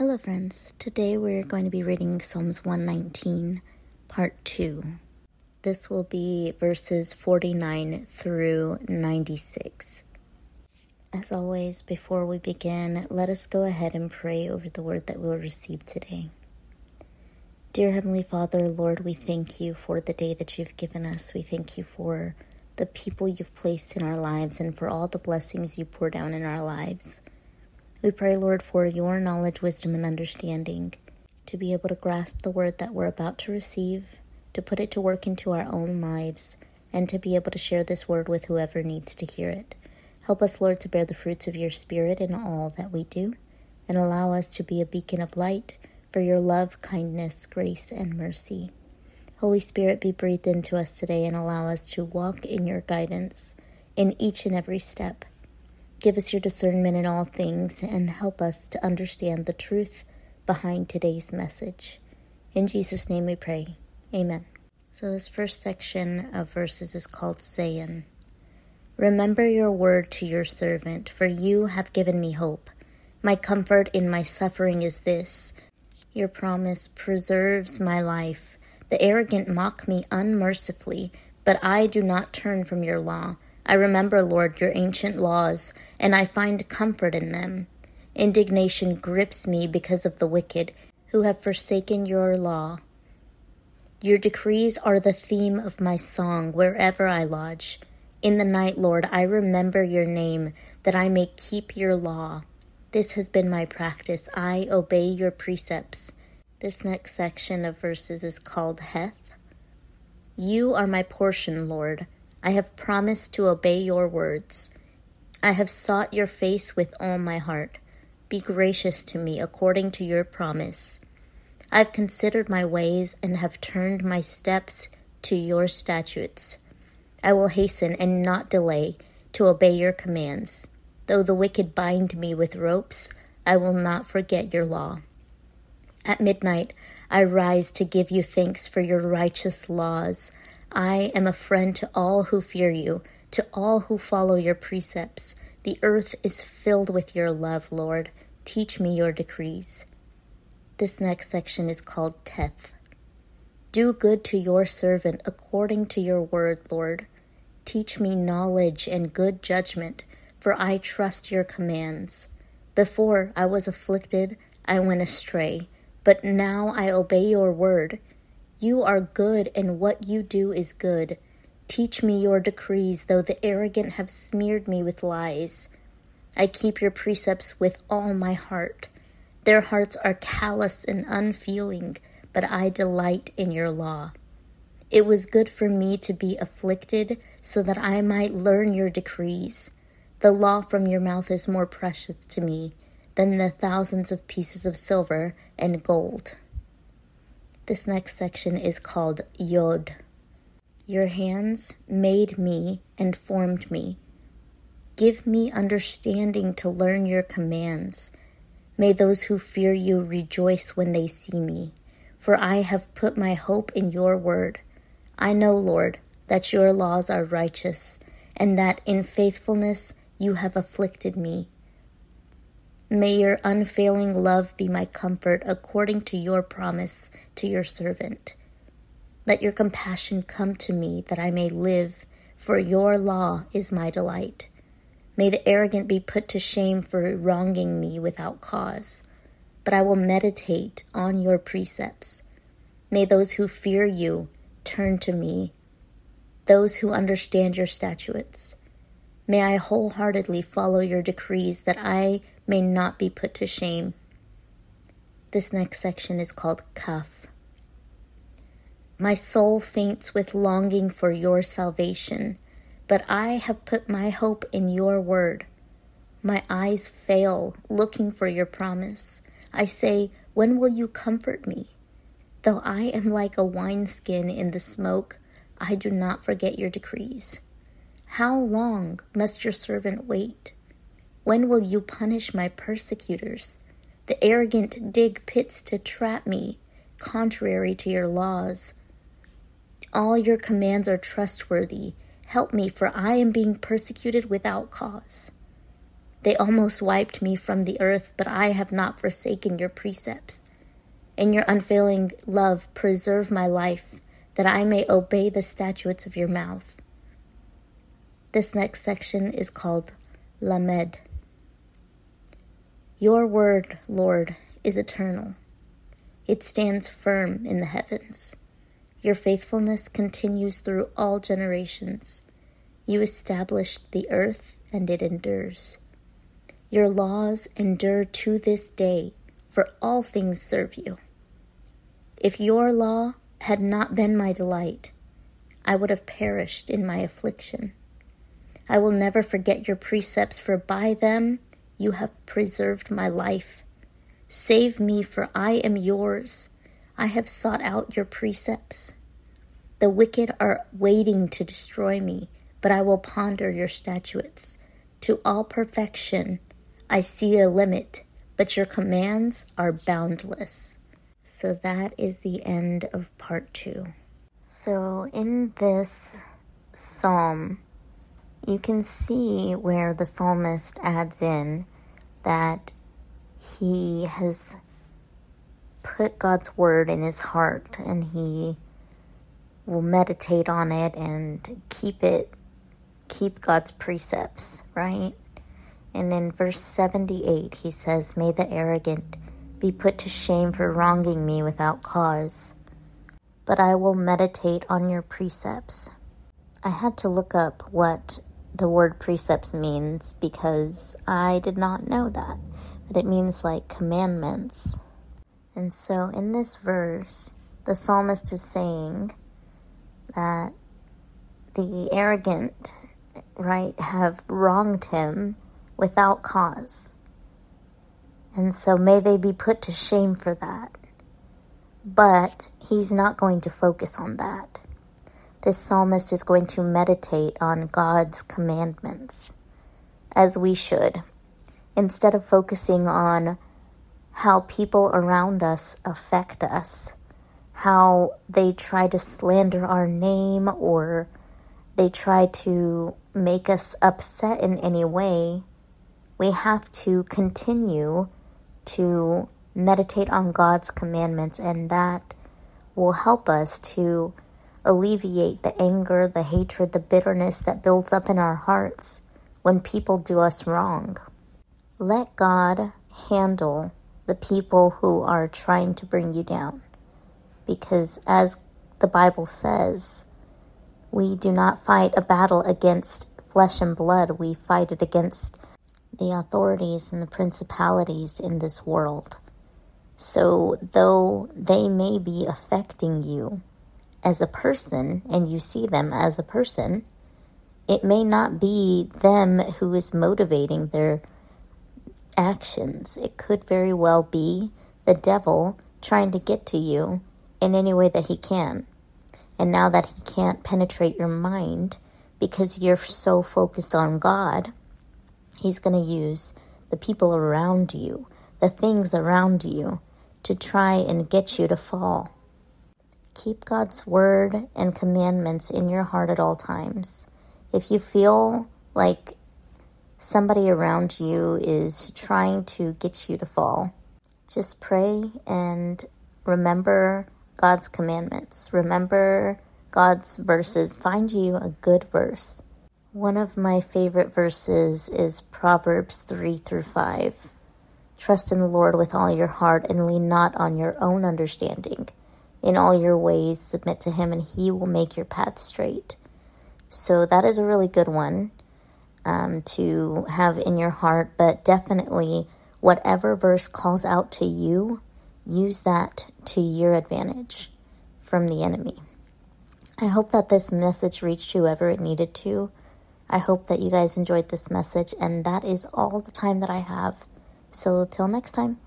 Hello, friends. Today we're going to be reading Psalms 119, Part 2. This will be verses 49 through 96. As always, before we begin, let us go ahead and pray over the word that we'll receive today. Dear Heavenly Father, Lord, we thank you for the day that you've given us. We thank you for the people you've placed in our lives and for all the blessings you pour down in our lives. We pray, Lord, for your knowledge, wisdom, and understanding to be able to grasp the word that we're about to receive, to put it to work into our own lives, and to be able to share this word with whoever needs to hear it. Help us, Lord, to bear the fruits of your Spirit in all that we do, and allow us to be a beacon of light for your love, kindness, grace, and mercy. Holy Spirit, be breathed into us today and allow us to walk in your guidance in each and every step. Give us your discernment in all things and help us to understand the truth behind today's message. In Jesus' name we pray. Amen. So, this first section of verses is called Zayin. Remember your word to your servant, for you have given me hope. My comfort in my suffering is this your promise preserves my life. The arrogant mock me unmercifully, but I do not turn from your law. I remember, Lord, your ancient laws, and I find comfort in them. Indignation grips me because of the wicked, who have forsaken your law. Your decrees are the theme of my song wherever I lodge. In the night, Lord, I remember your name, that I may keep your law. This has been my practice. I obey your precepts. This next section of verses is called Heth. You are my portion, Lord. I have promised to obey your words. I have sought your face with all my heart. Be gracious to me according to your promise. I have considered my ways and have turned my steps to your statutes. I will hasten and not delay to obey your commands. Though the wicked bind me with ropes, I will not forget your law. At midnight, I rise to give you thanks for your righteous laws. I am a friend to all who fear you, to all who follow your precepts. The earth is filled with your love, Lord. Teach me your decrees. This next section is called Teth. Do good to your servant according to your word, Lord. Teach me knowledge and good judgment, for I trust your commands. Before I was afflicted, I went astray, but now I obey your word. You are good, and what you do is good. Teach me your decrees, though the arrogant have smeared me with lies. I keep your precepts with all my heart. Their hearts are callous and unfeeling, but I delight in your law. It was good for me to be afflicted, so that I might learn your decrees. The law from your mouth is more precious to me than the thousands of pieces of silver and gold. This next section is called Yod. Your hands made me and formed me. Give me understanding to learn your commands. May those who fear you rejoice when they see me, for I have put my hope in your word. I know, Lord, that your laws are righteous, and that in faithfulness you have afflicted me. May your unfailing love be my comfort according to your promise to your servant. Let your compassion come to me that I may live, for your law is my delight. May the arrogant be put to shame for wronging me without cause, but I will meditate on your precepts. May those who fear you turn to me, those who understand your statutes. May I wholeheartedly follow your decrees that I may not be put to shame. This next section is called Kaf. My soul faints with longing for your salvation, but I have put my hope in your word. My eyes fail looking for your promise. I say, When will you comfort me? Though I am like a wineskin in the smoke, I do not forget your decrees. How long must your servant wait? When will you punish my persecutors? The arrogant dig pits to trap me, contrary to your laws. All your commands are trustworthy. Help me, for I am being persecuted without cause. They almost wiped me from the earth, but I have not forsaken your precepts. In your unfailing love, preserve my life, that I may obey the statutes of your mouth. This next section is called Lamed. Your word, Lord, is eternal. It stands firm in the heavens. Your faithfulness continues through all generations. You established the earth, and it endures. Your laws endure to this day, for all things serve you. If your law had not been my delight, I would have perished in my affliction. I will never forget your precepts, for by them you have preserved my life. Save me, for I am yours. I have sought out your precepts. The wicked are waiting to destroy me, but I will ponder your statutes. To all perfection, I see a limit, but your commands are boundless. So that is the end of part two. So, in this psalm, you can see where the psalmist adds in that he has put God's word in his heart and he will meditate on it and keep it, keep God's precepts, right? And in verse 78, he says, May the arrogant be put to shame for wronging me without cause, but I will meditate on your precepts. I had to look up what the word precepts means because I did not know that. But it means like commandments. And so in this verse, the psalmist is saying that the arrogant, right, have wronged him without cause. And so may they be put to shame for that. But he's not going to focus on that. This psalmist is going to meditate on God's commandments, as we should, instead of focusing on how people around us affect us, how they try to slander our name or they try to make us upset in any way. We have to continue to meditate on God's commandments, and that will help us to alleviate the anger, the hatred, the bitterness that builds up in our hearts when people do us wrong. Let God handle the people who are trying to bring you down. Because as the Bible says, we do not fight a battle against flesh and blood, we fight it against the authorities and the principalities in this world. So, though they may be affecting you, as a person and you see them as a person, it may not be them who is motivating their actions. It could very well be the devil trying to get to you in any way that he can. And now that he can't penetrate your mind because you're so focused on God, he's going to use the people around you, the things around you, to try and get you to fall. Keep God's word and commandments in your heart at all times. If you feel like somebody around you is trying to get you to fall, just pray and remember God's commandments. Remember God's verses. Find you a good verse. One of my favorite verses is Proverbs 3 through 5. Trust in the Lord with all your heart and lean not on your own understanding. In all your ways, submit to him, and he will make your path straight. So, that is a really good one um, to have in your heart, but definitely, whatever verse calls out to you, use that to your advantage from the enemy. I hope that this message reached whoever it needed to. I hope that you guys enjoyed this message, and that is all the time that I have. So, till next time.